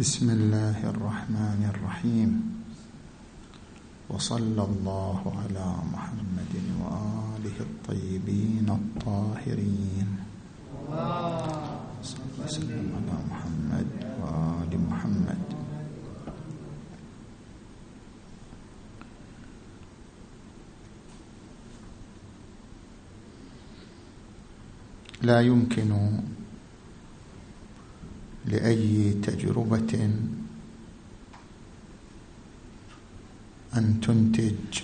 بسم الله الرحمن الرحيم. وصلى الله على محمد وآله الطيبين الطاهرين. صلى وسلم على محمد وآل محمد. لا يمكن لأي تجربة أن تنتج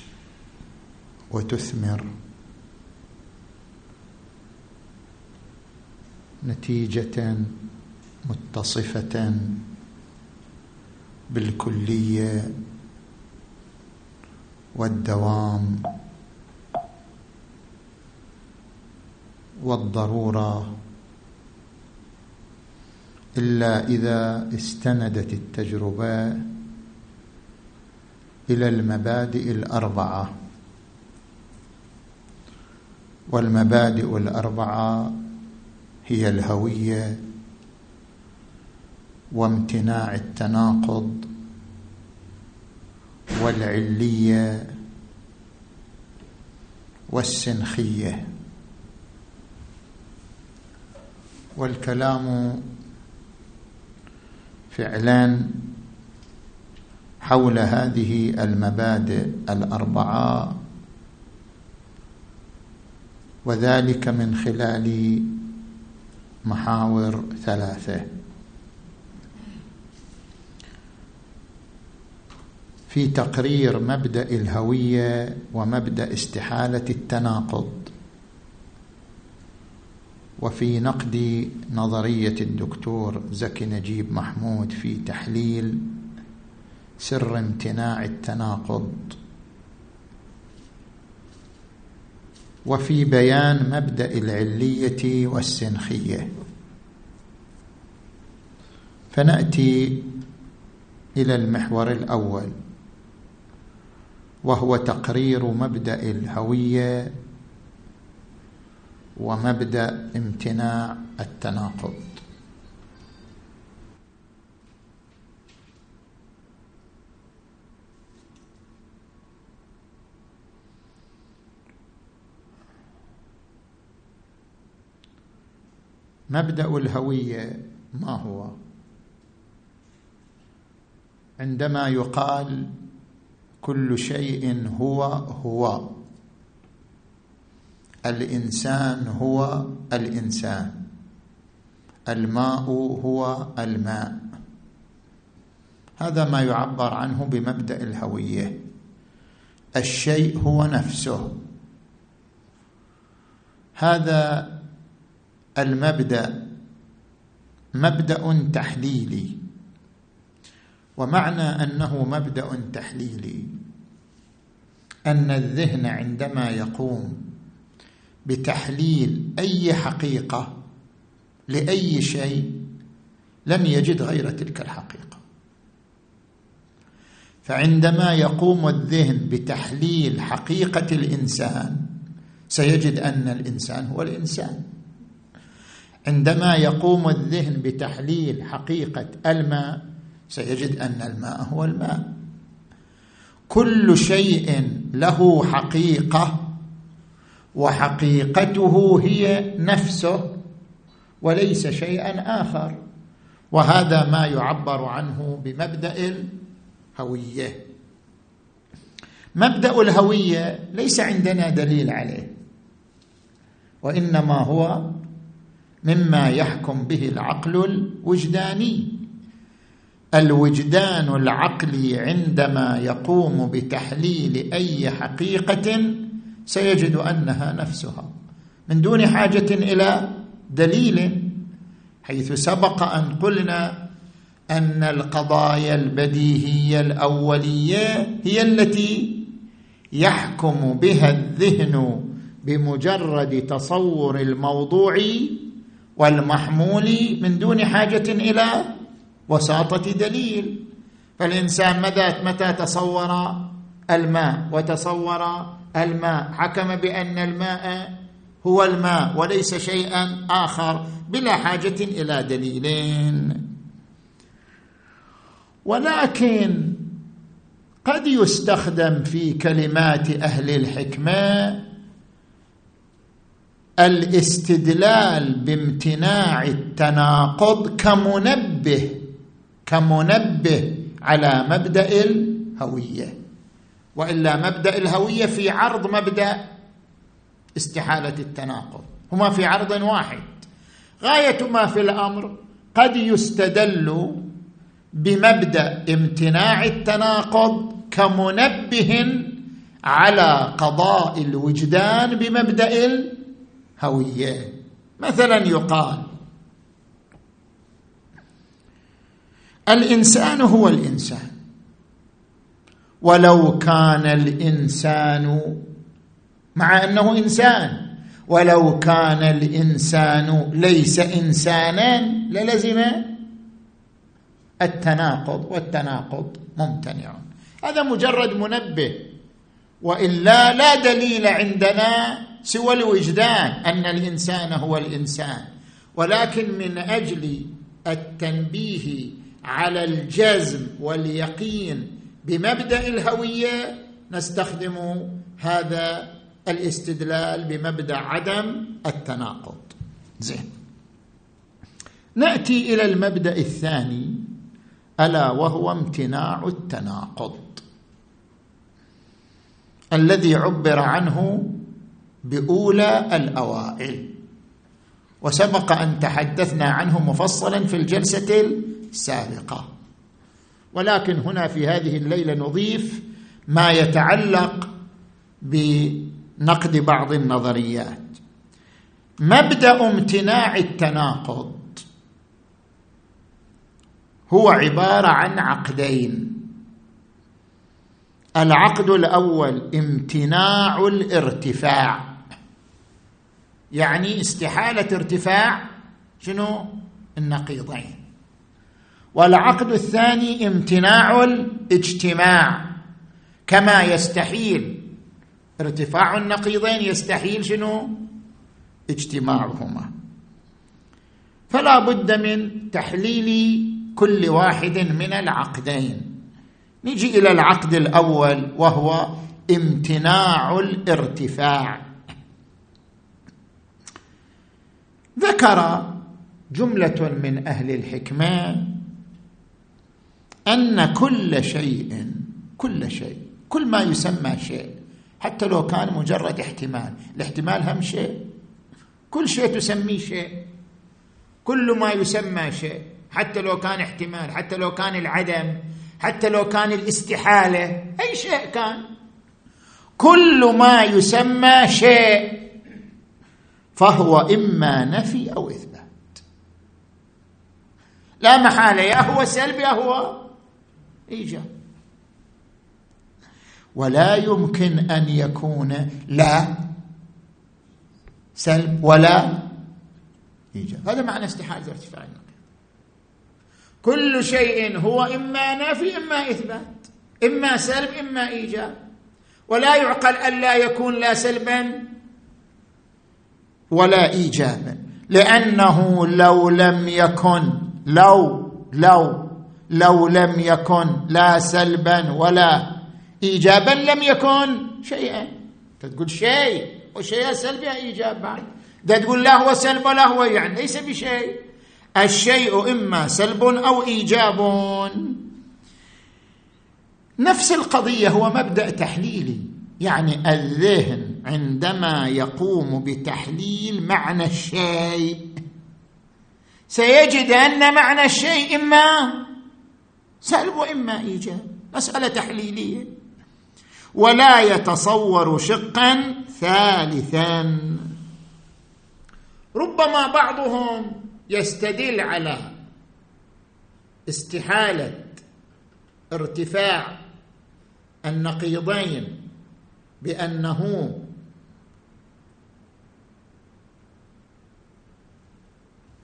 وتثمر نتيجة متصفة بالكلية والدوام والضرورة إلا إذا استندت التجربة إلى المبادئ الأربعة. والمبادئ الأربعة هي الهوية وامتناع التناقض والعلية والسنخية. والكلام فعلا حول هذه المبادئ الأربعة. وذلك من خلال محاور ثلاثة. في تقرير مبدأ الهوية ومبدأ استحالة التناقض. وفي نقد نظرية الدكتور زكي نجيب محمود في تحليل سر امتناع التناقض. وفي بيان مبدأ العلية والسنخية. فنأتي إلى المحور الأول وهو تقرير مبدأ الهوية ومبدأ امتناع التناقض. مبدأ الهوية ما هو؟ عندما يقال كل شيء هو هو. الإنسان هو الإنسان. الماء هو الماء. هذا ما يعبر عنه بمبدأ الهوية. الشيء هو نفسه. هذا المبدأ مبدأ تحليلي. ومعنى أنه مبدأ تحليلي. أن الذهن عندما يقوم بتحليل أي حقيقة لأي شيء لم يجد غير تلك الحقيقة. فعندما يقوم الذهن بتحليل حقيقة الإنسان سيجد أن الإنسان هو الإنسان. عندما يقوم الذهن بتحليل حقيقة الماء سيجد أن الماء هو الماء. كل شيء له حقيقة وحقيقته هي نفسه وليس شيئا آخر. وهذا ما يعبر عنه بمبدأ الهوية. مبدأ الهوية ليس عندنا دليل عليه وإنما هو مما يحكم به العقل الوجداني. الوجدان العقلي عندما يقوم بتحليل أي حقيقة سيجد أنها نفسها. من دون حاجة إلى دليل حيث سبق أن قلنا أن القضايا البديهية الأولية هي التي يحكم بها الذهن بمجرد تصور الموضوع والمحمول من دون حاجة إلى وساطة دليل. فالإنسان متى تصور الماء وتصور الماء. حكم بأن الماء هو الماء وليس شيئا آخر بلا حاجة إلى دليلين ولكن قد يستخدم في كلمات أهل الحكمة الاستدلال بامتناع التناقض كمنبه كمنبه على مبدأ الهوية. وإلا مبدأ الهوية في عرض مبدأ استحالة التناقض. هما في عرض واحد. غاية ما في الأمر قد يستدل بمبدأ امتناع التناقض كمنبه على قضاء الوجدان بمبدأ الهوية. مثلا يقال الإنسان هو الإنسان. ولو كان الإنسان مع أنه إنسان ولو كان الإنسان ليس انسانا للزم التناقض والتناقض ممتنع. هذا مجرد منبه. والا لا دليل عندنا سوى الوجدان أن الإنسان هو الإنسان. ولكن من أجل التنبيه على الجزم واليقين بمبدأ الهوية نستخدم هذا الاستدلال بمبدأ عدم التناقض. زين. نأتي إلى المبدأ الثاني ألا وهو امتناع التناقض. الذي عبر عنه بأولى الأوائل. وسبق أن تحدثنا عنه مفصلا في الجلسة السابقة. ولكن هنا في هذه الليلة نضيف ما يتعلق بنقد بعض النظريات. مبدأ امتناع التناقض هو عبارة عن عقدين. العقد الأول امتناع الارتفاع. يعني استحالة ارتفاع شنو؟ النقيضين. والعقد الثاني امتناع الاجتماع كما يستحيل ارتفاع النقيضين يستحيل شنو؟ اجتماعهما. فلا بد من تحليل كل واحد من العقدين. نجي إلى العقد الأول وهو امتناع الارتفاع. ذكر جملة من أهل الحكمة أن كل شيء كل شيء كل ما يسمى شيء حتى لو كان مجرد احتمال الاحتمال هم شيء. كل شيء تسميه شيء. كل ما يسمى شيء حتى لو كان احتمال حتى لو كان العدم حتى لو كان الاستحالة أي شيء كان. كل ما يسمى شيء فهو إما نفي أو إثبات. لا محالة يا هو سلب يا هو ايجاب ولا يمكن أن يكون لا سلب ولا ايجاب هذا معنى استحاله ارتفاع النقيض كل شيء هو إما نفي إما إثبات. إما سلب إما ايجاب ولا يعقل أن لا يكون لا سلبا ولا ايجابا. لأنه لو لم يكن لو لو لو لم يكن لا سلبا ولا ايجابا لم يكن شيئا. تقول شيء وشيء سلبي ايجاب بعد ده تقول لا هو سلب ولا هو يعني ليس بشيء. الشيء إما سلب أو إيجاب. نفس القضية هو مبدأ تحليلي. يعني الذهن عندما يقوم بتحليل معنى الشيء سيجد أن معنى الشيء إما سلب وإما إيجاب مسألة تحليلية. ولا يتصور شقا ثالثا. ربما بعضهم يستدل على استحالة ارتفاع النقيضين بأنه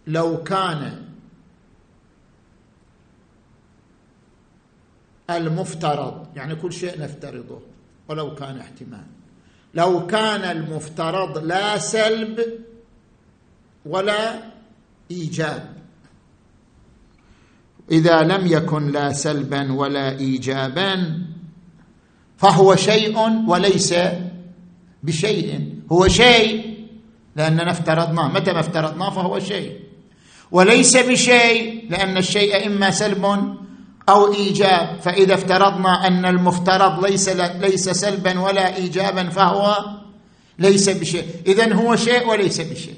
لو كان المفترض يعني كل شيء نفترضه ولو كان احتمال. لو كان المفترض لا سلب ولا إيجاب. إذا لم يكن لا سلبا ولا ايجابا فهو شيء وليس بشيء. هو شيء لاننا افترضناه متى ما افترضناه فهو شيء. وليس بشيء لأن الشيء إما سلب أو إيجاب فإذا افترضنا أن المفترض ليس ليس سلبا ولا ايجابا فهو ليس بشيء. اذا هو شيء وليس بشيء.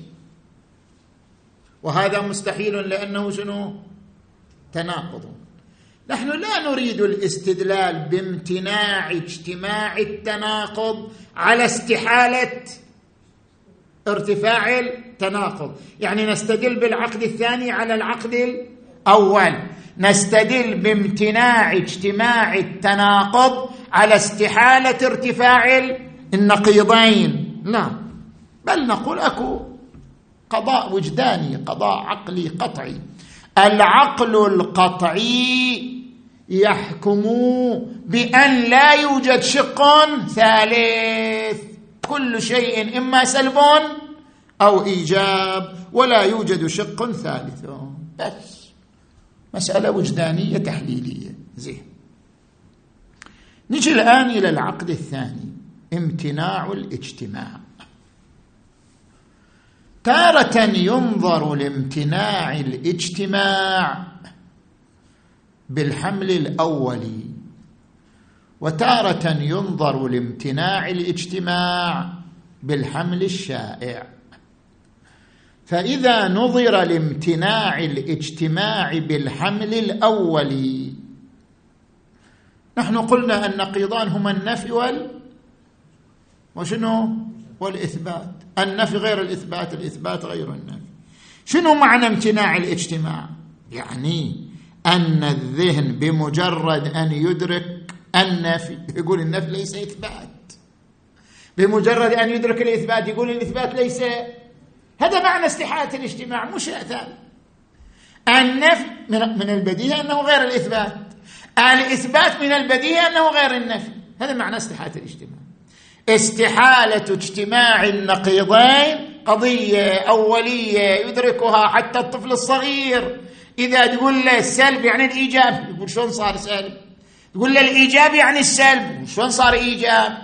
وهذا مستحيل لأنه شنو؟ تناقض. نحن لا نريد الاستدلال بامتناع اجتماع التناقض على استحالة ارتفاع التناقض. يعني نستدل بالعقد الثاني على العقد الأول. نستدل بامتناع اجتماع التناقض على استحالة ارتفاع النقيضين. لا بل نقول أكو قضاء وجداني قضاء عقلي قطعي. العقل القطعي يحكم بأن لا يوجد شق ثالث. كل شيء إما سلب أو إيجاب ولا يوجد شق ثالث. بس. مسألة وجدانية تحليلية. زين. نجي الآن إلى العقد الثاني. امتناع الاجتماع. تارة ينظر لامتناع الاجتماع بالحمل الاولي وتارة ينظر لامتناع الاجتماع بالحمل الشائع. فإذا نظر لامتناع الاجتماع بالحمل الاولي نحن قلنا النقيضان هما النفي وال وشنو؟ والإثبات. النفي غير الإثبات الإثبات غير النفي. شنو معنى امتناع الاجتماع؟ يعني أن الذهن بمجرد أن يدرك النفي يقول النفي ليس إثبات. بمجرد أن يدرك الإثبات يقول الإثبات ليس هذا معنى استحالة الاجتماع مش ثاني النفي من البديهه أنه غير الإثبات. الإثبات من البديهه أنه غير النفي. هذا معنى استحالة الاجتماع. استحالة اجتماع النقيضين قضية أولية يدركها حتى الطفل الصغير. إذا تقول له السلب يعني الإيجاب يقول شلون صار سلب؟ تقول له الإيجاب يعني السلب شلون صار إيجاب؟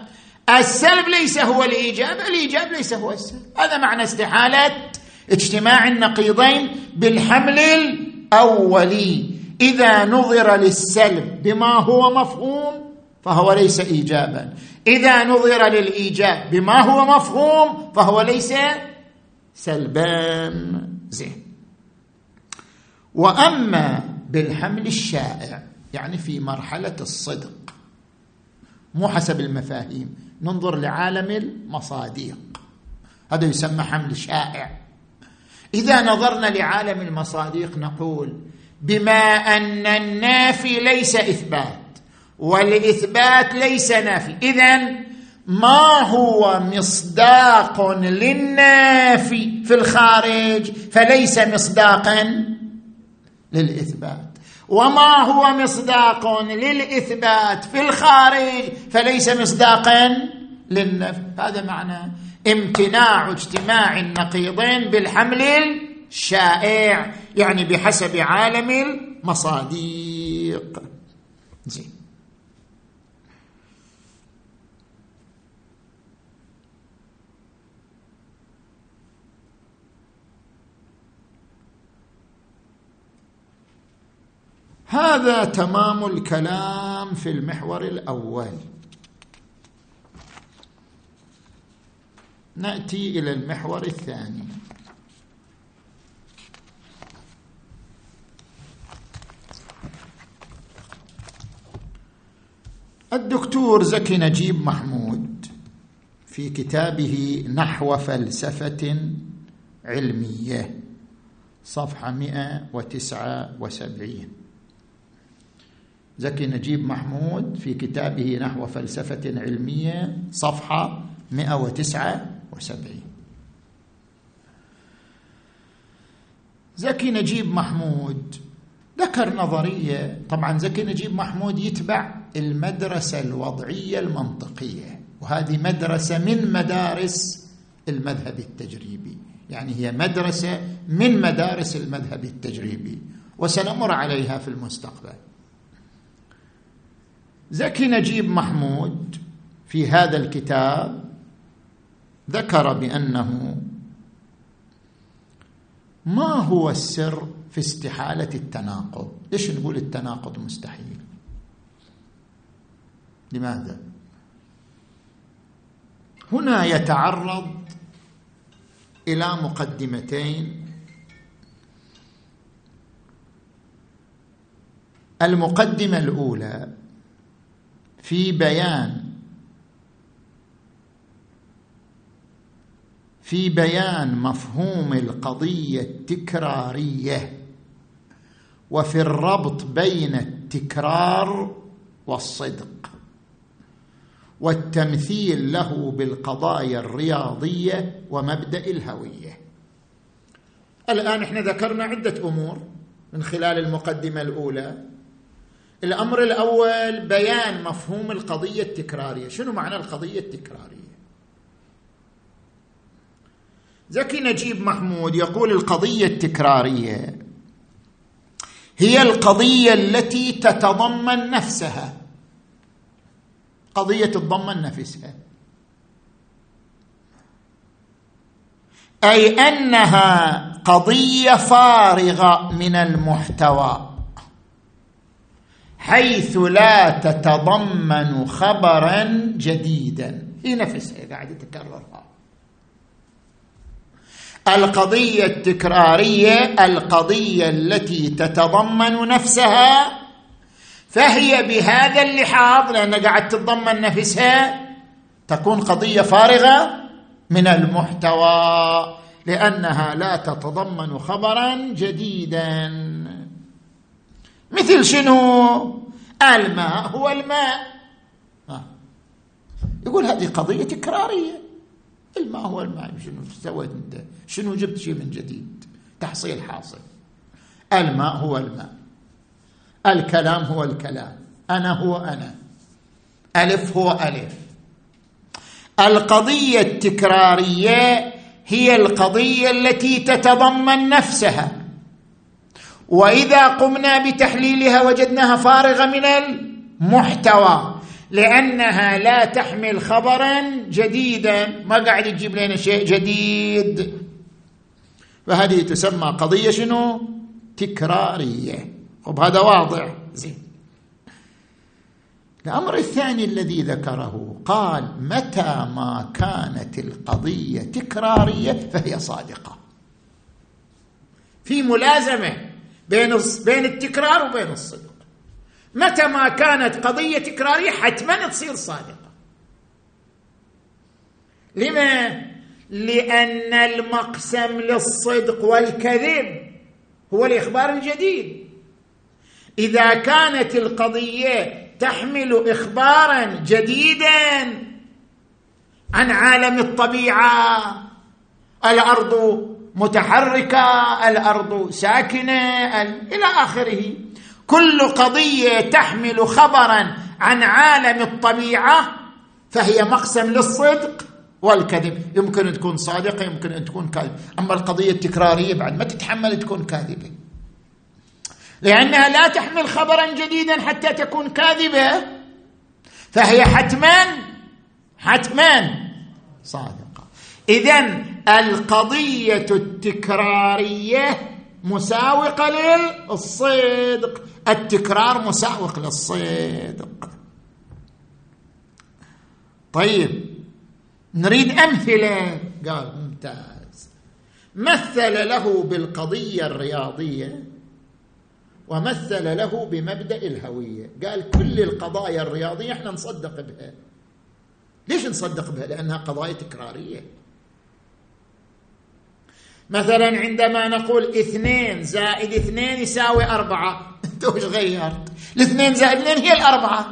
السلب ليس هو الإيجاب الإيجاب ليس هو السلب. هذا معنى استحالة اجتماع النقيضين بالحمل الاولي إذا نظر للسلب بما هو مفهوم فهو ليس ايجابا. إذا نظر للإيجاب بما هو مفهوم فهو ليس سلبان زين. وأما بالحمل الشائع يعني في مرحلة الصدق مو حسب المفاهيم. ننظر لعالم المصاديق. هذا يسمى حمل شائع. إذا نظرنا لعالم المصاديق نقول بما أن النافي ليس إثبات والإثبات ليس نافي. اذا ما هو مصداق للنافي في الخارج فليس مصداقا للإثبات؟ وما هو مصداق للإثبات في الخارج فليس مصداقا للنفي هذا معنى امتناع اجتماع النقيضين بالحمل الشائع يعني بحسب عالم المصاديق. زين. هذا تمام الكلام في المحور الأول. نأتي إلى المحور الثاني. الدكتور زكي نجيب محمود في كتابه نحو فلسفة علمية صفحة 179 زكي نجيب محمود في كتابه نحو فلسفة علمية صفحة 179 زكي نجيب محمود ذكر نظرية. طبعا زكي نجيب محمود يتبع المدرسة الوضعية المنطقية وهذه مدرسة من مدارس المذهب التجريبي. يعني هي مدرسة من مدارس المذهب التجريبي وسنمر عليها في المستقبل. زكي نجيب محمود في هذا الكتاب ذكر بأنه ما هو السر في استحالة التناقض؟ ليش نقول التناقض مستحيل؟ لماذا؟ هنا يتعرض إلى مقدمتين. المقدمة الأولى في بيان. في بيان مفهوم القضية التكرارية. وفي الربط بين التكرار والصدق. والتمثيل له بالقضايا الرياضية ومبدأ الهوية. الآن إحنا ذكرنا عدة أمور من خلال المقدمة الأولى. الأمر الأول بيان مفهوم القضية التكرارية. شنو معنى القضية التكرارية؟ زكي نجيب محمود يقول القضية التكرارية هي القضية التي تتضمن نفسها. قضية تتضمن نفسها. أي أنها قضية فارغة من المحتوى. حيث لا تتضمن خبرا جديدا. هي نفسها قاعدة تكررها القضية التكرارية القضية التي تتضمن نفسها فهي بهذا اللحاظ لأن قاعد تتضمن نفسها تكون قضية فارغة من المحتوى لأنها لا تتضمن خبرا جديدا. مثل شنو؟ الماء هو الماء. يقول هذه قضية تكراريه الماء هو الماء. شنو سويت أنت؟ شنو جبت شيء من جديد؟ تحصيل حاصل. الماء هو الماء. الكلام هو الكلام. أنا هو أنا. ألف هو ألف. القضية التكرارية هي القضية التي تتضمن نفسها. وإذا قمنا بتحليلها وجدناها فارغة من المحتوى لأنها لا تحمل خبرا جديدا. ما قاعد تجيب لنا شيء جديد. فهذه تسمى قضية شنو؟ تكرارية. خب هذا واضح. زين. الأمر الثاني الذي ذكره قال متى ما كانت القضية تكرارية فهي صادقة. في ملازمة. بين بين التكرار وبين الصدق. متى ما كانت قضية تكرارية حتما تصير صادقة. لما؟ لأن المقسم للصدق والكذب هو الإخبار الجديد. إذا كانت القضية تحمل إخبارا جديدا عن عالم الطبيعة الأرض متحركة الأرض ساكنة إلى آخره. كل قضية تحمل خبرا عن عالم الطبيعة فهي مقسم للصدق والكذب. يمكن أن تكون صادقة يمكن أن تكون كاذبة. أما القضية التكرارية بعد ما تتحمل تكون كاذبة. لأنها لا تحمل خبرا جديدا حتى تكون كاذبة. فهي حتما حتما صادقة. اذا القضية التكرارية مساوقة للصدق. التكرار مساوق للصدق. طيب نريد أمثلة. قال ممتاز. مثل له بالقضية الرياضية ومثل له بمبدأ الهوية. قال كل القضايا الرياضية إحنا نصدق بها. ليش نصدق بها؟ لأنها قضايا تكرارية. مثلا عندما نقول اثنين زائد اثنين يساوي أربعة. أنت وش غيرت؟ الاثنين زائد اثنين هي الأربعة.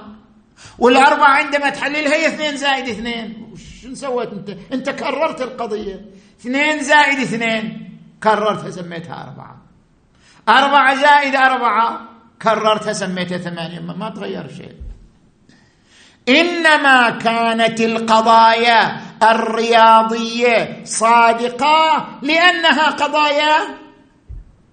والأربعة عندما تحللها هي اثنين زائد اثنين. شو سويت أنت؟ أنت كررت القضية. اثنين زائد اثنين. كررتها سميتها أربعة. أربعة زائد أربعة. كررتها سميتها ثمانية. ما تغير شيء. إنما كانت القضايا الرياضية صادقة لأنها قضايا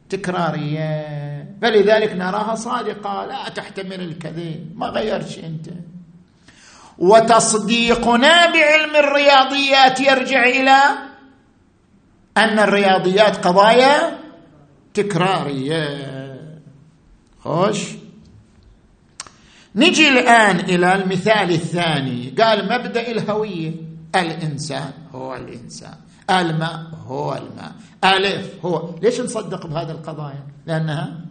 تكرارية. فلذلك نراها صادقة. لا تحتمل الكذب. ما غيرت شيء أنت. وتصديقنا بعلم الرياضيات يرجع إلى أن الرياضيات قضايا تكرارية. خوش. نجي الآن إلى المثال الثاني. قال مبدأ الهوية. الإنسان هو الإنسان. الماء هو الماء. آلف هو. ليش نصدق بهذه القضايا؟ لأنها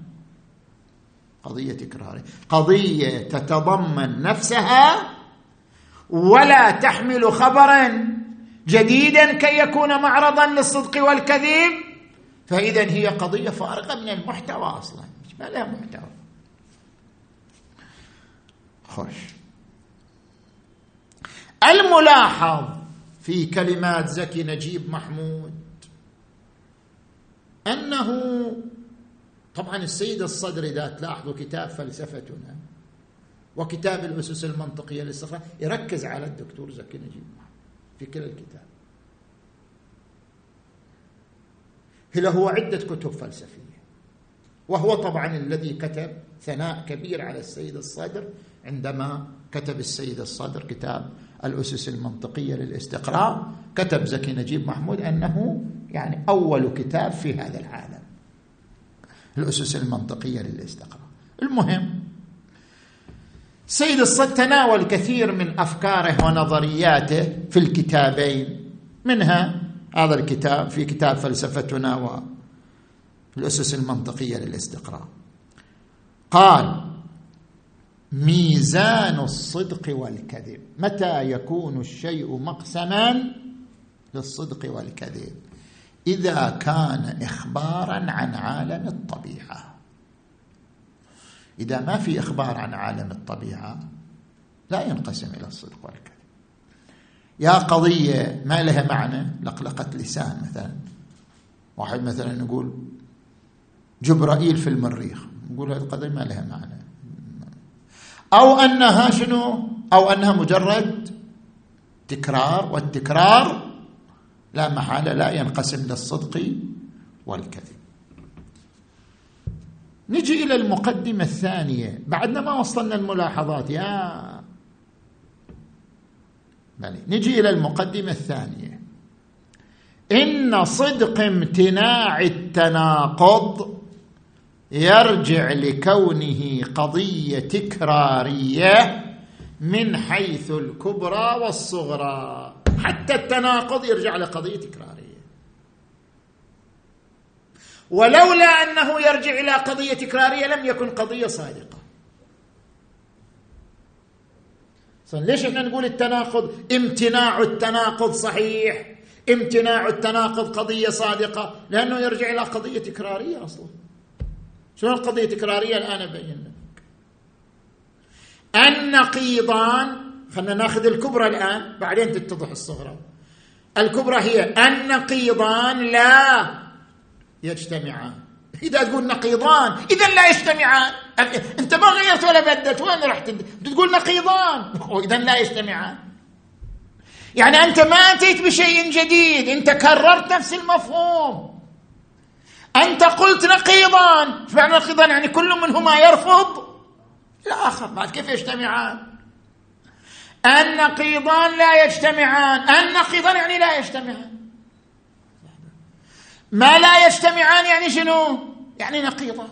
قضية تكراريه قضية تتضمن نفسها ولا تحمل خبرا جديدا كي يكون معرضا للصدق والكذب. فاذا هي قضية فارغه من المحتوى أصلا. ما لها محتوى؟ خوش. الملاحظ. في كلمات زكي نجيب محمود. أنه طبعا السيد الصدر إذا تلاحظوا كتاب فلسفتنا وكتاب الأسس المنطقية للاستقرار يركز على الدكتور زكي نجيب في كلا الكتاب. له عدة كتب فلسفية وهو طبعا الذي كتب ثناء كبير على السيد الصدر عندما كتب السيد الصدر كتاب الأسس المنطقية للاستقراء كتب زكي نجيب محمود أنه يعني أول كتاب في هذا العالم. الأسس المنطقية للاستقراء المهم سيد الصد تناول كثير من أفكاره ونظرياته في الكتابين. منها هذا الكتاب في كتاب فلسفتنا والاسس المنطقية للاستقراء قال ميزان الصدق والكذب. متى يكون الشيء مقسما للصدق والكذب؟ إذا كان اخبارا عن عالم الطبيعة. إذا ما في إخبار عن عالم الطبيعة لا ينقسم إلى الصدق والكذب. يا قضية ما لها معنى؟ لقلقة لسان مثلا. واحد مثلا يقول جبرائيل في المريخ نقول هذه القضية ما لها معنى. أو أنها شنو؟ أو أنها مجرد تكرار والتكرار لا محالة لا ينقسم للصدق والكذب. نجي إلى المقدمة الثانية. بعدنا ما وصلنا الملاحظات يا بلي. نجي إلى المقدمة الثانية. إن صدق امتناع التناقض يرجع لكونه قضية تكرارية من حيث الكبرى والصغرى. حتى التناقض يرجع لقضية تكرارية. ولولا أنه يرجع إلى قضية تكرارية لم يكن قضية صادقة. ليش إحنا نقول التناقض؟ امتناع التناقض صحيح. امتناع التناقض قضية صادقة. لأنه يرجع إلى قضية تكرارية أصلا. شنو القضية التكراريه الآن ابين لك؟ النقيضان خلينا ناخذ الكبرى الآن بعدين تتضح الصغرى. الكبرى هي النقيضان لا يجتمعان. إذا تقول نقيضان إذا لا يجتمعان. أنت ما غيرت ولا بدلت وين رحت تقول نقيضان. إذا لا يجتمعان. يعني أنت ما أتيت بشيء جديد أنت كررت نفس المفهوم. أنت قلت نقيضان. فعلا نقيضان؟ يعني كل منهما يرفض؟ الآخر بعد. كيف يجتمعان؟ النقيضان لا يجتمعان. النقيضان يعني لا يجتمعان. ما لا يجتمعان يعني شنو؟ يعني نقيضة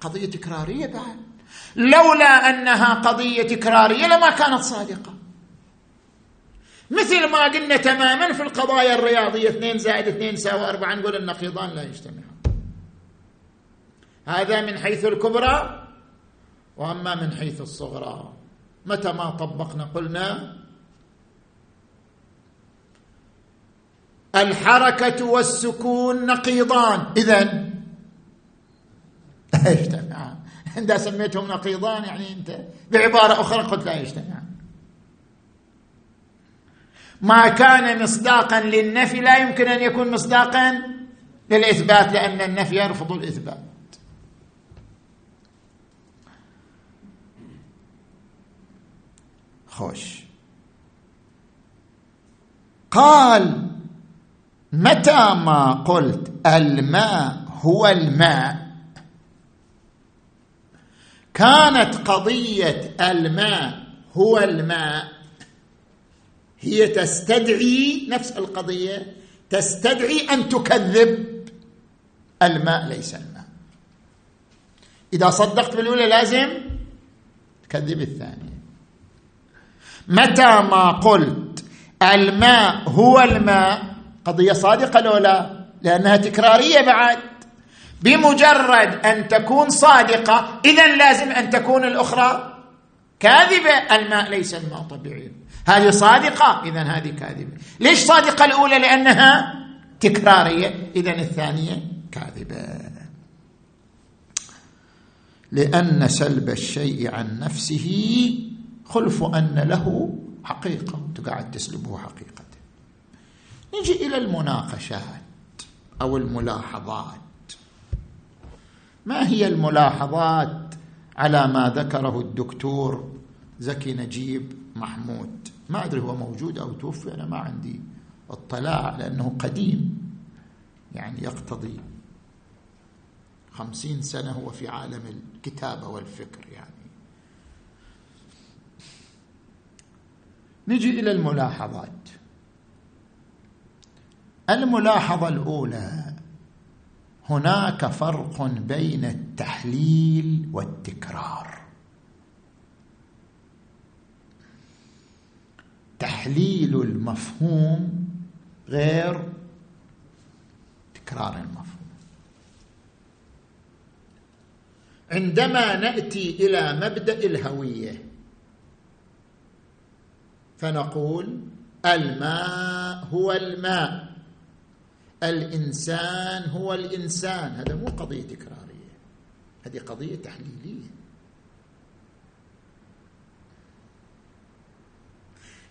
قضية تكرارية بعد. لولا أنها قضية تكرارية لما كانت صادقة. مثل ما قلنا تماما في القضايا الرياضية اثنين زائد اثنين يساوي أربعة نقول النقيضان لا يجتمعان هذا من حيث الكبرى وأما من حيث الصغرى. متى ما طبقنا قلنا الحركة والسكون نقيضان. إذا لا يجتمعان. عندما سميتهم نقيضان يعني أنت بعبارة أخرى قلت لا يجتمعان. ما كان مصداقا للنفي لا يمكن أن يكون مصداقا للإثبات لأن النفي يرفض الإثبات. خوش. قال متى ما قلت الماء هو الماء؟ كانت قضية الماء هو الماء. هي تستدعي نفس القضية تستدعي أن تكذب. الماء ليس الماء. إذا صدقت بالأولى لازم تكذب الثانية. متى ما قلت الماء هو الماء؟ قضية صادقة لو لا لأنها تكرارية بعد. بمجرد أن تكون صادقة اذا لازم أن تكون الأخرى كاذبة. الماء ليس الماء طبيعي. هذه صادقة اذا هذه كاذبة. ليش صادقة الأولى؟ لأنها تكرارية. اذا الثانية كاذبة. لأن سلب الشيء عن نفسه خلف أن له حقيقة أنت قاعد تسلبه حقيقة. نجي إلى المناقشات أو الملاحظات. ما هي الملاحظات على ما ذكره الدكتور زكي نجيب محمود؟ ما أدري هو موجود أو توفي أنا ما عندي اطلاع لأنه قديم. يعني يقتضي خمسين سنة هو في عالم الكتابة والفكر يعني. نجي إلى الملاحظات. الملاحظة الأولى هناك فرق بين التحليل والتكرار. تحليل المفهوم غير تكرار المفهوم. عندما نأتي إلى مبدأ الهوية فنقول الماء هو الماء. الإنسان هو الإنسان. هذا مو قضية تكراريه هذه قضية تحليلية.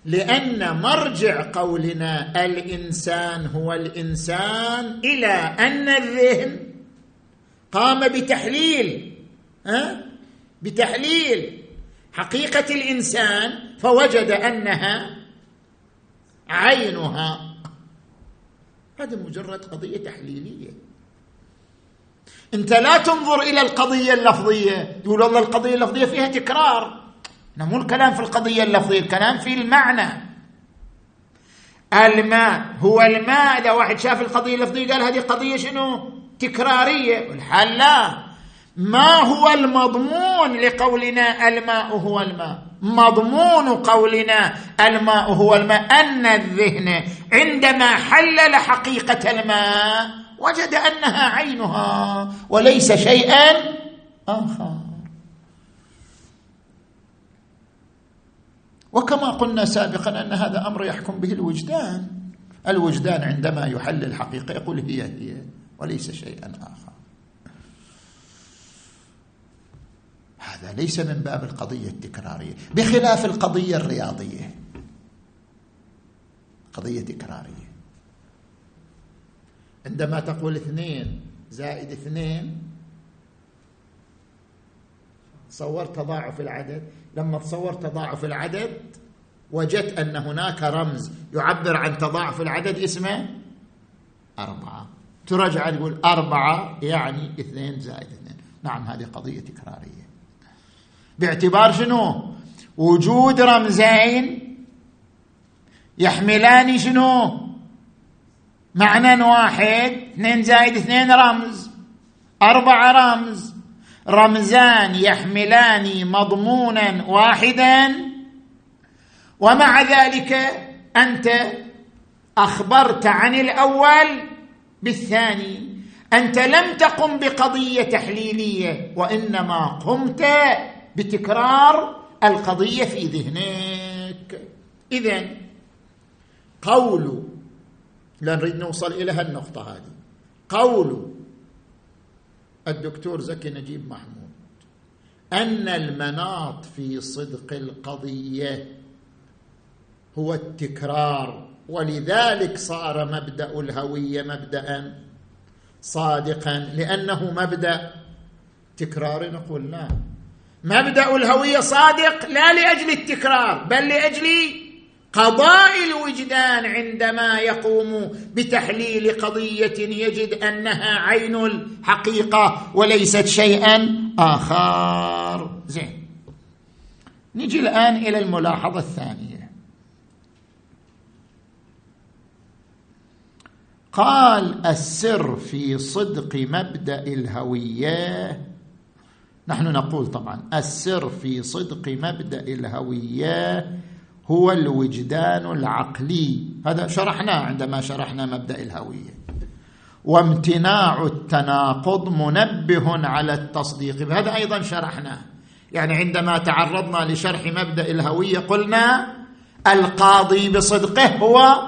لأن مرجع قولنا الإنسان هو الإنسان إلى أن الذهن قام بتحليل ها؟ بتحليل. حقيقة الإنسان فوجد أنها عينها. هذا مجرد قضية تحليلية. أنت لا تنظر إلى القضية اللفظية. تقول والله القضية اللفظية فيها تكرار. مو الكلام في القضية اللفظية الكلام في المعنى. الماء هو الماء. إذا واحد شاف القضية اللفظية قال هذه قضية شنو؟ تكرارية. والحال لا. ما هو المضمون لقولنا الماء هو الماء؟ مضمون قولنا الماء هو الماء. أن الذهن عندما حلل حقيقة الماء وجد أنها عينها وليس شيئا آخر. وكما قلنا سابقا أن هذا أمر يحكم به الوجدان. الوجدان عندما يحلل الحقيقة يقول هي هي وليس شيئا آخر. هذا ليس من باب القضية التكرارية بخلاف القضية الرياضية. قضية تكرارية. عندما تقول اثنين زائد اثنين صور تضاعف العدد؟ لما تصور تضاعف العدد وجدت أن هناك رمز يعبر عن تضاعف العدد اسمه أربعة. ترجع تقول أربعة يعني اثنين زائد اثنين. نعم هذه قضية تكرارية. باعتبار شنو؟ وجود رمزين يحملان شنو؟ معنى واحد اثنين زائد اثنين رمز. أربعة رمز. رمزان يحملان مضمونا واحدا. ومع ذلك أنت أخبرت عن الأول بالثاني. أنت لم تقم بقضية تحليلية وإنما قمت بتكرار القضية في ذهنك. اذا قول لا نريد نوصل إلى هالنقطة هذه. قول الدكتور زكي نجيب محمود أن المناط في صدق القضية هو التكرار ولذلك صار مبدأ الهويه مبدا صادقا لأنه مبدأ تكرار نقول لا مبدأ الهويه صادق لا لأجل التكرار بل لأجل قضاء الوجدان عندما يقوم بتحليل قضية يجد أنها عين الحقيقة وليست شيئا آخر. نجي الآن إلى الملاحظة الثانية. قال السر في صدق مبدأ الهوية نحن نقول طبعا السر في صدق مبدا الهوية هو الوجدان العقلي. هذا شرحناه عندما شرحنا مبدأ الهوية. وامتناع التناقض منبه على التصديق. هذا أيضا شرحناه. يعني عندما تعرضنا لشرح مبدأ الهوية قلنا القاضي بصدقه هو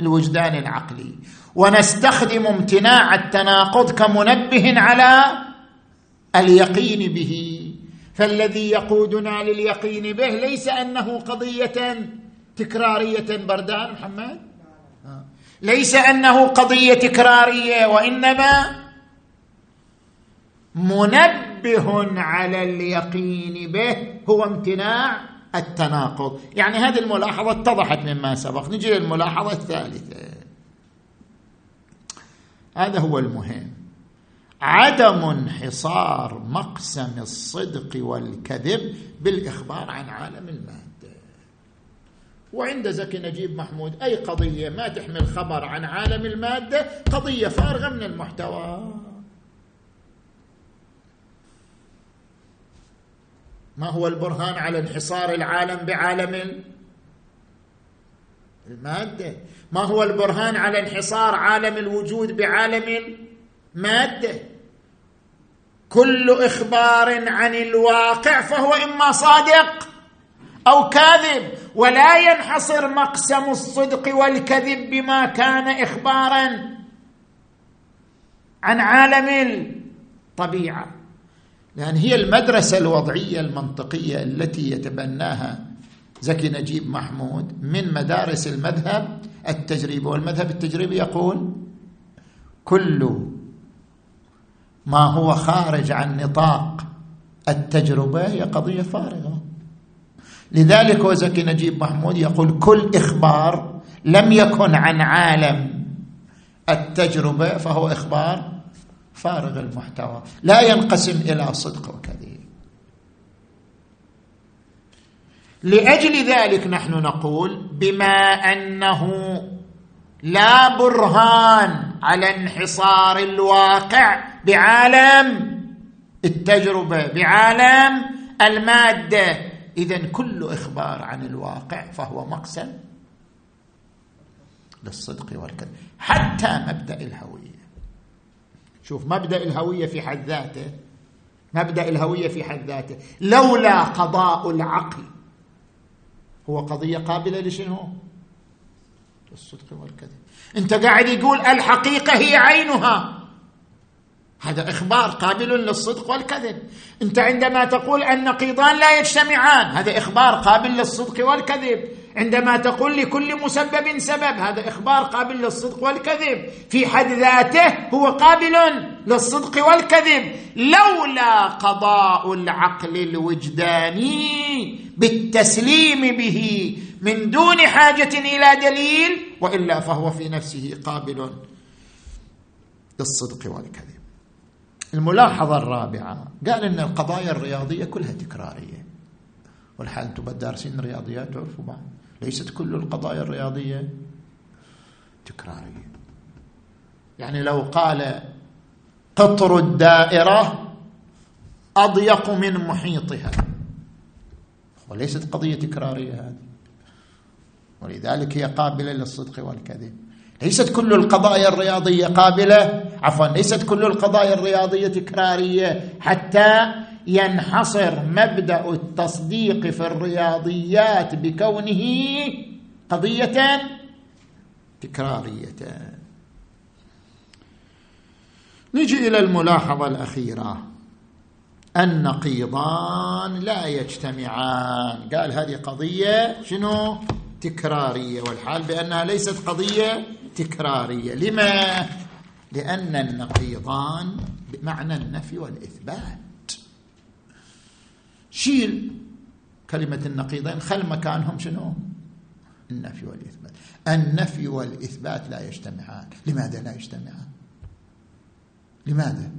الوجدان العقلي. ونستخدم امتناع التناقض كمنبه على اليقين به. فالذي يقودنا لليقين به ليس أنه قضية تكرارية بردان محمد؟ ليس أنه قضية تكرارية وإنما منبه على اليقين به هو امتناع التناقض. يعني هذه الملاحظة اتضحت مما سبق. نجي للملاحظة الثالثة. هذا هو المهم. عدم انحصار مقسم الصدق والكذب بالإخبار عن عالم المادة. وعند زكي نجيب محمود أي قضية ما تحمل خبر عن عالم المادة قضية فارغة من المحتوى. ما هو البرهان على انحصار العالم بعالم المادة؟ ما هو البرهان على انحصار عالم الوجود بعالم الماده كل إخبار عن الواقع فهو إما صادق أو كاذب ولا ينحصر مقسم الصدق والكذب بما كان اخبارا عن عالم الطبيعة. لأن هي المدرسة الوضعية المنطقية التي يتبناها زكي نجيب محمود من مدارس المذهب التجريبي. والمذهب التجريبي يقول كل ما هو خارج عن نطاق التجربة هي قضية فارغة. لذلك وزكي نجيب محمود يقول كل إخبار لم يكن عن عالم التجربة فهو إخبار فارغ المحتوى. لا ينقسم إلى صدق وكذب. لأجل ذلك نحن نقول بما أنه لا برهان على انحصار الواقع بعالم التجربة بعالم المادة. اذا كل إخبار عن الواقع فهو مقسم للصدق والكذب حتى مبدأ الهوية. شوف مبدأ الهوية في حد ذاته مبدأ الهوية في حد ذاته. لولا قضاء العقل هو قضية قابلة لشنو؟ للصدق والكذب. انت قاعد يقول الحقيقة هي عينها. هذا إخبار قابل للصدق والكذب. انت عندما تقول النقيضان لا يجتمعان هذا إخبار قابل للصدق والكذب. عندما تقول لكل مسبب سبب هذا إخبار قابل للصدق والكذب. في حد ذاته هو قابل للصدق والكذب. لولا قضاء العقل الوجداني بالتسليم به من دون حاجة إلى دليل وإلا فهو في نفسه قابل للصدق والكذب. الملاحظة الرابعة قال إن القضايا الرياضية كلها تكرارية والحال أنتم دارسين رياضيات تعرفوا بعض. ليست كل القضايا الرياضية. تكراريه يعني لو قال قطر الدائرة أضيق من محيطها. وليست قضية تكرارية هذه. ولذلك هي قابلة للصدق والكذب. ليست كل القضايا الرياضية قابلة. عفوا ليست كل القضايا الرياضية تكرارية. حتى ينحصر مبدأ التصديق في الرياضيات بكونه قضية تكرارية. نجي إلى الملاحظة الأخيرة. النقيضان لا يجتمعان. قال هذه قضية شنو؟ تكرارية. والحال بأنها ليست قضية تكرارية. لما؟ لأن النقيضان بمعنى النفي والإثبات. شيل كلمة النقيضين خل مكانهم شنو؟ النفي والإثبات. النفي والإثبات لا يجتمعان. لماذا لا يجتمعان؟ لماذا؟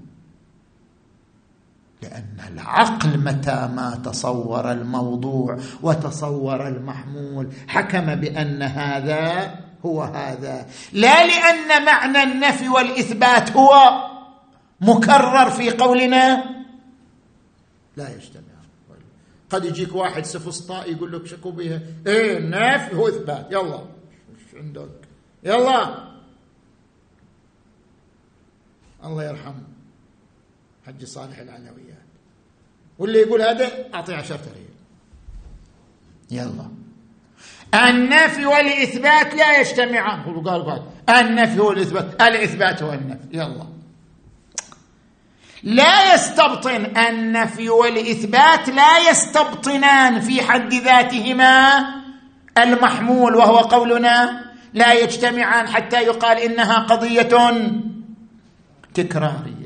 لأن العقل متى ما تصور الموضوع وتصور المحمول حكم بأن هذا هو هذا. لا لأن معنى النفي والإثبات هو مكرر في قولنا. لا يجتمع. قد يجيك واحد سفسطائي يقول لك شكو بها إيه النفي هو إثبات. يلا. إيش عندك. يلا. الله يرحم حج صالح العلويات واللي يقول هذا أعطيه عشرة ريال يلا. النفي والإثبات لا يجتمعان. هو قال. النفي هو الإثبات. الإثبات هو النفي. يلا. لا يستبطن النفي والإثبات لا يستبطنان في حد ذاتهما المحمول وهو قولنا لا يجتمعان حتى يقال إنها قضية تكرارية.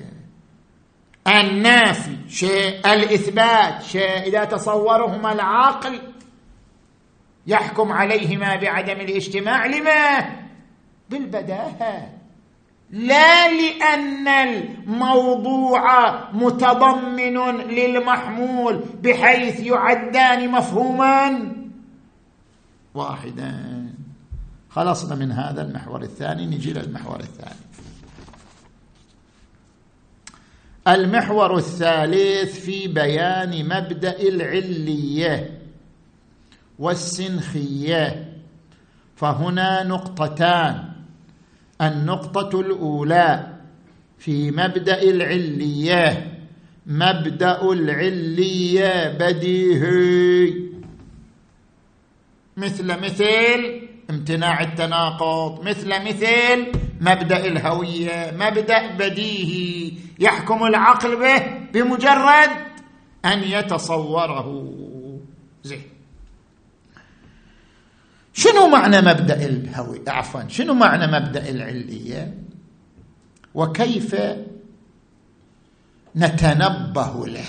النافي شيء الإثبات شيء إذا تصورهما العقل يحكم عليهما بعدم الاجتماع. لما؟ بالبداهة. لا لأن الموضوع متضمن للمحمول بحيث يعدان مفهوما واحدا. خلصنا من هذا المحور الثاني نجي للمحور الثاني. المحور الثالث في بيان مبدأ العلية والسنخية فهنا نقطتان. النقطة الأولى في مبدأ العلية. مبدأ العلية بديهي. مثل مثل امتناع التناقض. مثل مثل مبدأ الهوية. مبدأ بديهي. يحكم العقل به بمجرد أن يتصوره. زين. شنو معنى مبدأ الهوي؟ عفوا شنو معنى مبدأ العلية؟ وكيف نتنبه له؟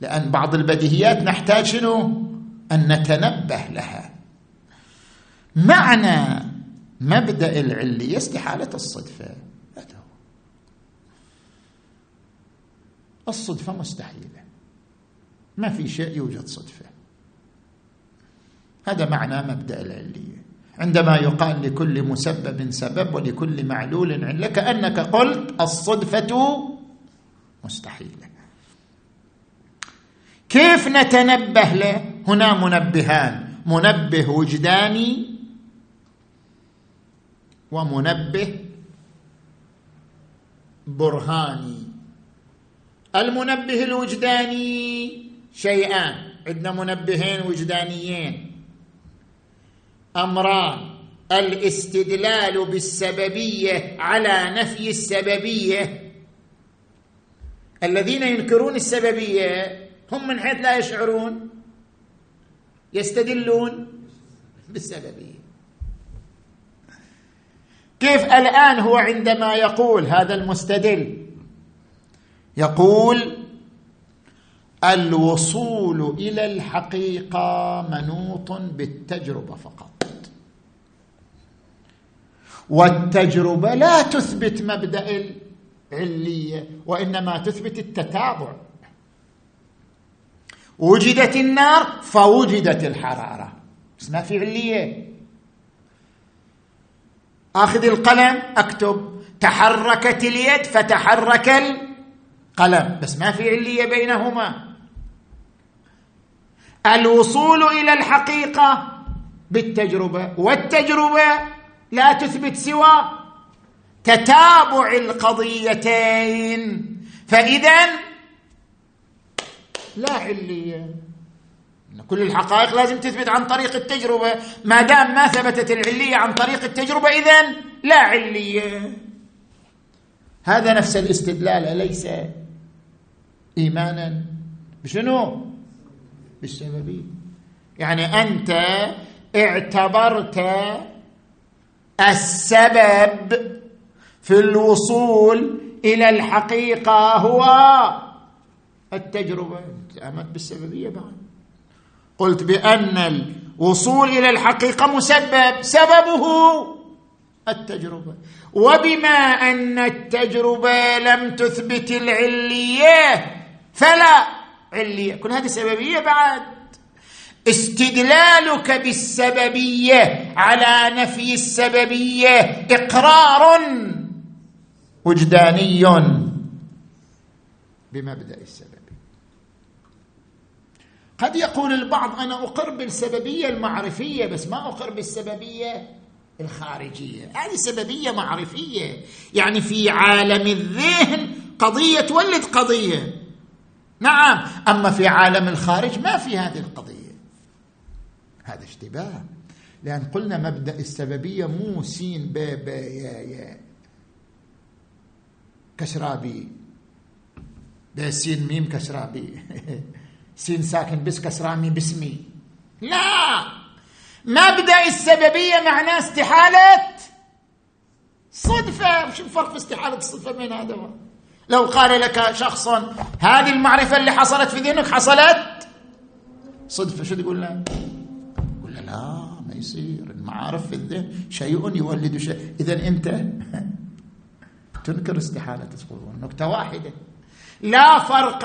لأن بعض البديهيات نحتاج شنو؟ أن نتنبه لها. معنى مبدأ العلية استحالة الصدفة. الصدفة مستحيلة. ما في شيء يوجد صدفة. هذا معنى مبدأ العلية. عندما يقال لكل مسبب سبب ولكل معلول علة كأنك قلت الصدفة مستحيلة. كيف نتنبه له؟ هنا منبهان. منبه وجداني ومنبه برهاني. المنبه الوجداني شيئان. عندنا منبهين وجدانيين. أمران. الاستدلال بالسببية على نفي السببية. الذين ينكرون السببية هم من حيث لا يشعرون يستدلون بالسببية. كيف الآن هو عندما يقول هذا المستدل؟ يقول الوصول إلى الحقيقة منوط بالتجربة فقط. والتجربة لا تثبت مبدأ العلية وإنما تثبت التتابع. وجدت النار فوجدت الحرارة. بس ما في علية. آخذ القلم أكتب. تحركت اليد فتحرك القلم. بس ما في علية بينهما. الوصول إلى الحقيقة بالتجربة. والتجربة لا تثبت سوى تتابع القضيتين. فاذا لا عليه كل الحقائق لازم تثبت عن طريق التجربة. ما دام ما ثبتت العليه عن طريق التجربة اذا لا عليه هذا نفس الاستدلال أليس ايمانا؟ بشنو؟ بالسببيه يعني أنت اعتبرت السبب في الوصول إلى الحقيقة هو التجربة. امت بالسببية بعد. قلت بأن الوصول إلى الحقيقة مسبب. سببه التجربة. وبما أن التجربة لم تثبت العلية فلا علية. كل هذه سببية بعد. استدلالك بالسببية على نفي السببية إقرار وجداني بمبدأ السبب. قد يقول البعض أنا أقر بالسببية المعرفية بس ما أقر بالسببية الخارجية. هذه سببية معرفية. يعني في عالم الذهن قضية تولد قضية. نعم أما في عالم الخارج ما في هذه القضية. هذا اشتباه. لأن قلنا مبدأ السببية مو سين ب ب يا يا كسرابي. سين ميم كسرابي. سين ساكن بس كسرامي باسمي لا! مبدأ السببية معناه استحالة صدفة. شو الفرق في استحالة الصدفة بين هذا؟ لو قال لك شخص هذه المعرفة اللي حصلت في ذهنك حصلت؟ صدفة. شو تقول له؟ لا ما يصير. المعارف في الذهن شيء يولد شيء. اذا أنت تنكر استحالة الصدفه نكتة واحدة. لا فرق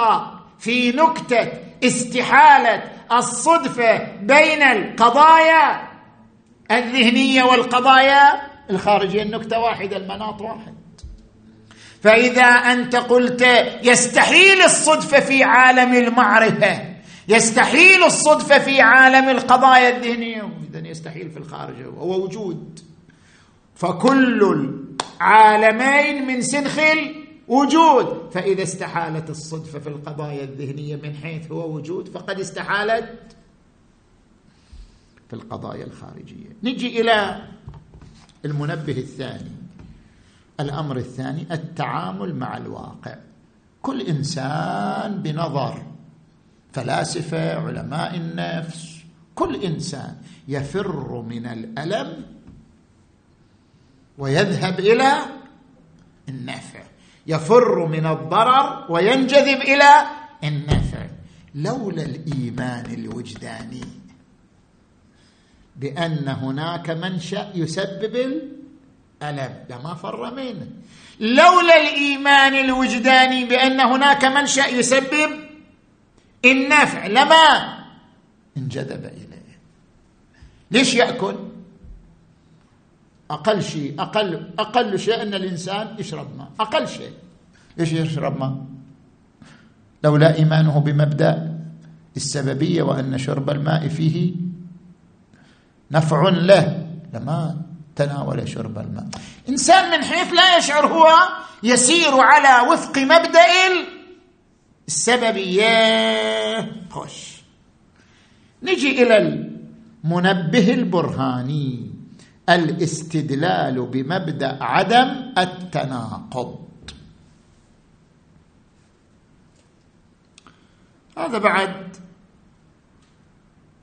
في نكتة استحالة الصدفة بين القضايا الذهنية والقضايا الخارجية. النكتة واحدة المناط واحد. فإذا أنت قلت يستحيل الصدفة في عالم المعرفة يستحيل الصدفة في عالم القضايا الذهنية. اذا يستحيل في الخارج هو وجود. فكل العالمين من سنخ وجود فإذا استحالت الصدفة في القضايا الذهنية من حيث هو وجود فقد استحالت في القضايا الخارجية. نجي إلى المنبه الثاني. الأمر الثاني التعامل مع الواقع. كل إنسان بنظر فلاسفة علماء النفس كل إنسان يفر من الألم ويذهب إلى النفع. يفر من الضرر وينجذب إلى النفع. لولا الإيمان الوجداني بأن هناك منشأ يسبب الألم. لما فر منه. لولا الإيمان الوجداني بأن هناك منشأ يسبب النفع لما انجذب إليه. ليش يأكل؟ أقل شيء أقل أقل شيء أن الإنسان يشرب ماء. أقل شيء. ليش يشرب ماء؟ لولا إيمانه بمبدأ السببية وأن شرب الماء فيه نفع له لما تناول شرب الماء. إنسان من حيث لا يشعر هو يسير على وفق مبدأ السببية خوش. نجي إلى المنبه البرهاني. الاستدلال بمبدأ عدم التناقض. هذا بعد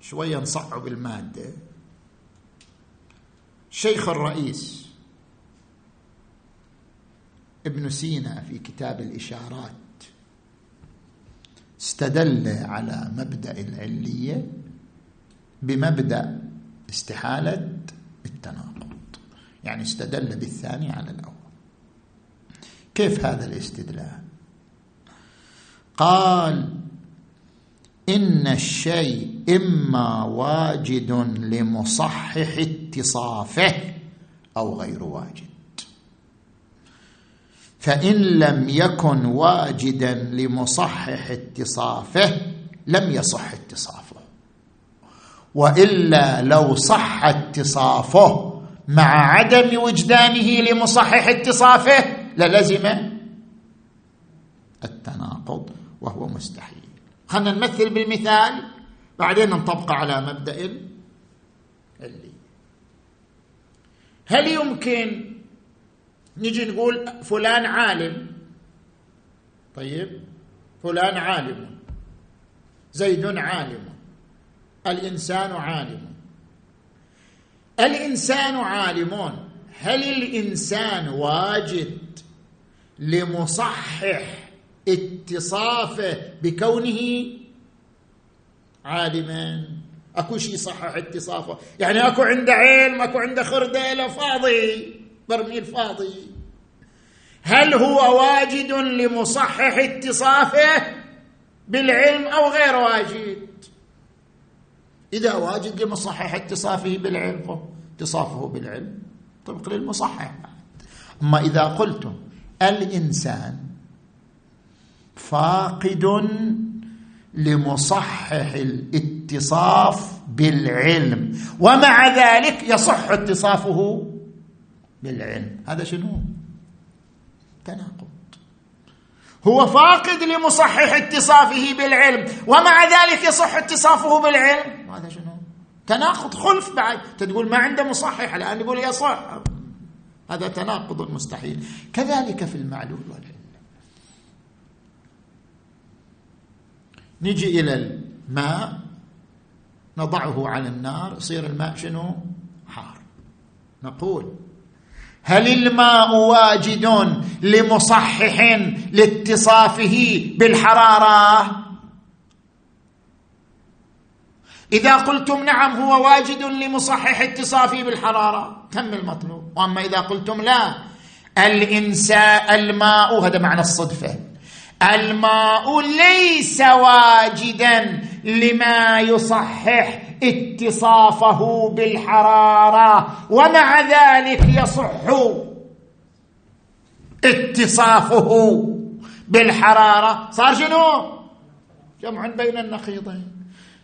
شوية نصعب الماده شيخ الرئيس ابن سينا في كتاب الإشارات. استدل على مبدأ العلية بمبدأ استحالة التناقض. يعني استدل بالثاني على الأول. كيف هذا الاستدلال؟ قال إن الشيء إما واجد لمصحح اتصافه أو غير واجد. فإن لم يكن واجدا لمصحح اتصافه لم يصح اتصافه. وإلا لو صح اتصافه مع عدم وجدانه لمصحح اتصافه للزم التناقض وهو مستحيل. خلينا نمثل بالمثال بعدين نطبقه على مبدأ اللي. هل يمكن نجي نقول فلان عالم. طيب فلان عالم. زيد عالم. الإنسان عالم. الإنسان عالم. هل الإنسان واجد لمصحح اتصافه بكونه عالما؟ أكو شيء يصحح اتصافه؟ يعني أكو عنده علم أكو عنده خردله فاضي. برميل فاضي هل هو واجد لمصحح اتصافه بالعلم أو غير واجد؟ إذا واجد لمصحح اتصافه بالعلم اتصافه بالعلم طبق للمصحح. أما إذا قلتم الإنسان فاقد لمصحح الاتصاف بالعلم ومع ذلك يصح اتصافه بالعلم. هذا شنو؟ تناقض. هو فاقد لمصحح اتصافه بالعلم ومع ذلك يصح اتصافه بالعلم. هذا شنو؟ تناقض. خلف بعد. تقول ما عنده مصحح الآن يقول يصح. هذا تناقض مستحيل. كذلك في المعلول والعلم. نجي إلى الماء. نضعه على النار. يصير الماء شنو؟ حار. نقول هل الماء واجد لمصحح لاتصافه بالحرارة؟ إذا قلتم نعم هو واجد لمصحح اتصافه بالحرارة تم المطلوب. وأما إذا قلتم لا الانسان الماء هذا معنى الصدفة. الماء ليس واجدا لما يصحح اتصافه بالحرارة ومع ذلك يصح اتصافه بالحرارة. صار شنو؟ جمع بين النقيضين.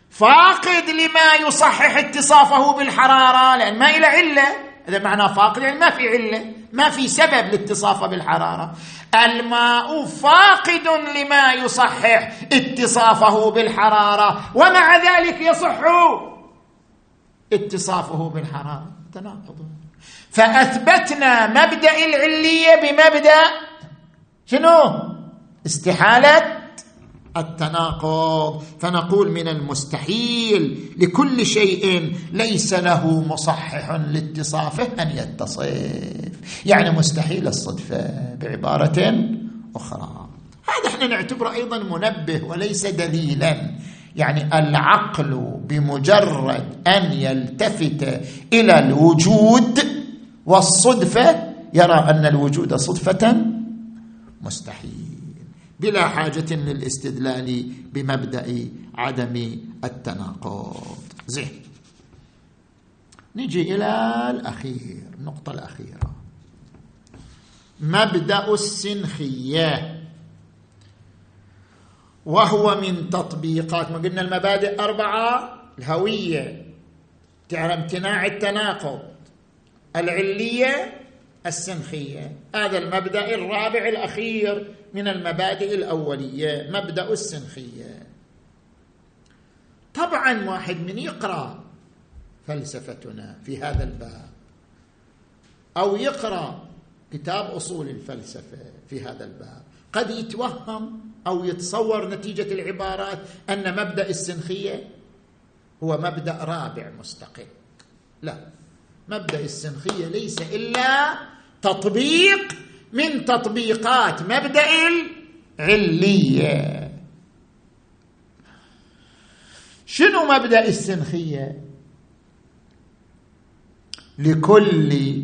فاقد لما يصحح اتصافه بالحرارة لأن ما إلى علة. هذا معناه فاقد يعني ما في علة. ما في سبب لاتصافه بالحرارة. الماء فاقد لما يصحح اتصافه بالحرارة ومع ذلك يصح اتصافه بالحرارة. تناقض. فأثبتنا مبدأ العلية بمبدأ شنو؟ استحالة التناقض. فنقول من المستحيل لكل شيء ليس له مصحح لاتصافه أن يتصف. يعني مستحيل الصدفه بعبارة أخرى. هذا إحنا نعتبره أيضا منبه وليس دليلا. يعني العقل بمجرد أن يلتفت إلى الوجود والصدفه يرى أن الوجود صدفة مستحيل. بلا حاجة للاستدلال بمبدأ عدم التناقض. زين. نجي إلى الأخير النقطة الأخيرة. مبدأ السنخية. وهو من تطبيقات ما قلنا المبادئ أربعة. الهوية امتناع التناقض. العلية السنخية. هذا المبدأ الرابع الأخير. من المبادئ الأولية مبدأ السنخية. طبعا واحد من يقرأ فلسفتنا في هذا الباب أو يقرأ كتاب أصول الفلسفة في هذا الباب قد يتوهم أو يتصور نتيجة العبارات أن مبدأ السنخية هو مبدأ رابع مستقل. لا مبدأ السنخية ليس إلا تطبيق من تطبيقات مبدأ العلية. شنو مبدأ السنخية؟ لكل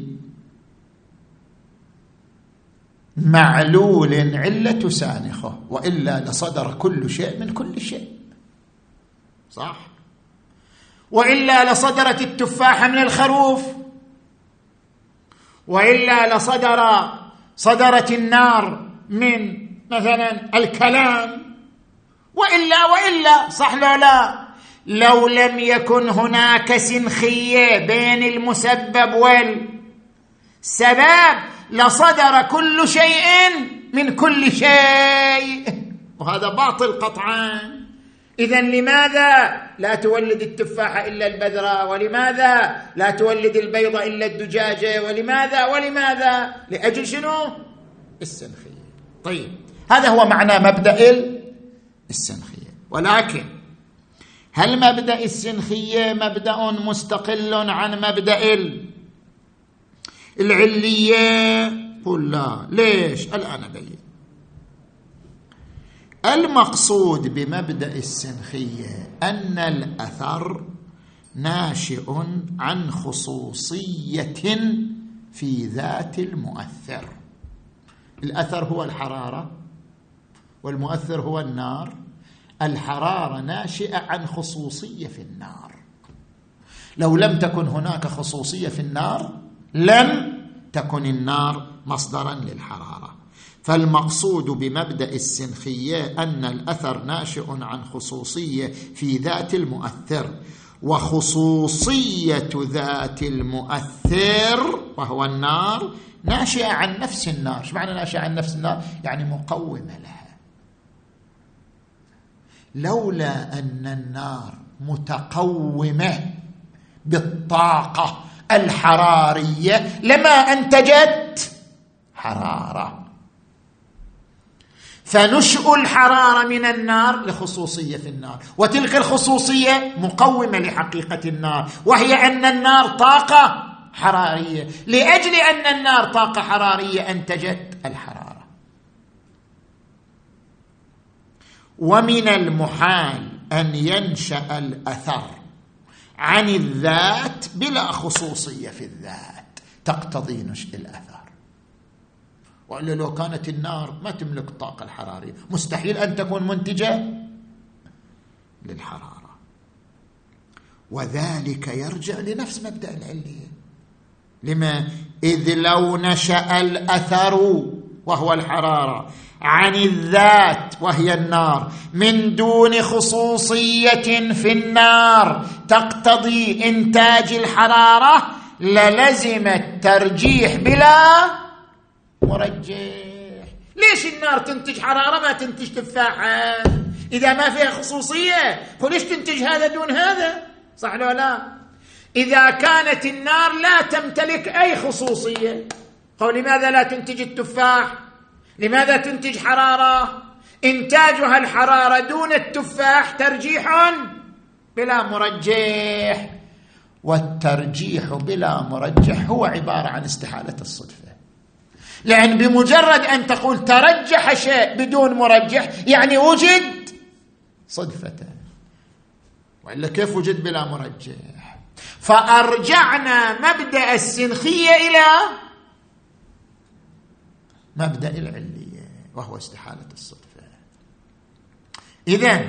معلول علة سانخة وإلا لصدر كل شيء من كل شيء. صح؟ وإلا لصدرت التفاحه من الخروف وإلا لصدر صدرت النار من مثلا الكلام. وإلا وإلا صح لو لا؟ لو لم يكن هناك سنخية بين المسبب والسبب لصدر كل شيء من كل شيء. وهذا باطل قطعا. اذا لماذا لا تولد التفاحه إلا البذرة؟ ولماذا لا تولد البيضه إلا الدجاجة؟ ولماذا؟ ولماذا؟ لأجل شنو؟ السنخية. طيب هذا هو معنى مبدأ السنخية. ولكن هل مبدأ السنخية مبدأ مستقل عن مبدأ العلية؟ قل لا. ليش؟ الآن أبين. المقصود بمبدأ السنخيه أن الأثر ناشئ عن خصوصية في ذات المؤثر. الأثر هو الحرارة والمؤثر هو النار. الحرارة ناشئة عن خصوصية في النار. لو لم تكن هناك خصوصية في النار لم تكن النار مصدرا للحرارة. فالمقصود بمبدأ السنخية أن الأثر ناشئ عن خصوصية في ذات المؤثر وخصوصية ذات المؤثر وهو النار ناشئة عن نفس النار. إيش معنى ناشئة عن نفس النار؟ يعني مقومة لها. لولا أن النار متقومة بالطاقة الحرارية لما أنتجت حرارة. فنشأ الحرارة من النار لخصوصية في النار. وتلك الخصوصية مقومة لحقيقة النار. وهي أن النار طاقة حرارية. لأجل أن النار طاقة حرارية أنتجت الحرارة. ومن المحال أن ينشأ الأثر عن الذات بلا خصوصية في الذات. تقتضي نشأ الأثر. والا لو كانت النار ما تملك الطاقة الحرارية. مستحيل أن تكون منتجة للحرارة. وذلك يرجع لنفس مبدأ العليه لما؟ إذ لو نشأ الأثر وهو الحرارة عن الذات وهي النار من دون خصوصية في النار تقتضي إنتاج الحرارة للزم الترجيح بلا مرجح. ليش النار تنتج حرارة ما تنتج تفاحة؟ إذا ما فيها خصوصية وليش تنتج هذا دون هذا؟ صح لو لا؟ إذا كانت النار لا تمتلك أي خصوصية قول لماذا لا تنتج التفاح؟ لماذا تنتج حرارة؟ إنتاجها الحرارة دون التفاح ترجيح بلا مرجح. والترجيح بلا مرجح هو عبارة عن استحالة الصدفة. لأن بمجرد أن تقول ترجح شيء بدون مرجح يعني وجد صدفة. وإلا كيف وجد بلا مرجح؟ فأرجعنا مبدأ السنخية إلى مبدأ العلية وهو استحالة الصدفة. إذا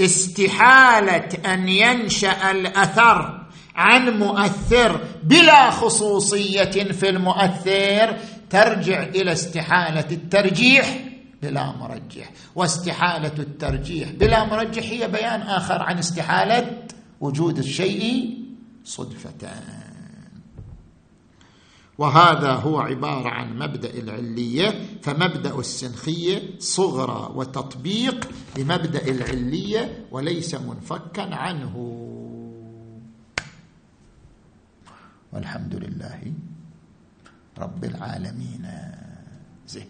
استحالة أن ينشأ الأثر عن مؤثر بلا خصوصية في المؤثر ترجع إلى استحالة الترجيح بلا مرجح واستحالة الترجيح بلا مرجح هي بيان آخر عن استحالة وجود الشيء صدفه وهذا هو عبارة عن مبدأ العلية فمبدأ السنخية صغرى وتطبيق لمبدأ العلية وليس منفكا عنه. والحمد لله. رب العالمين. زين.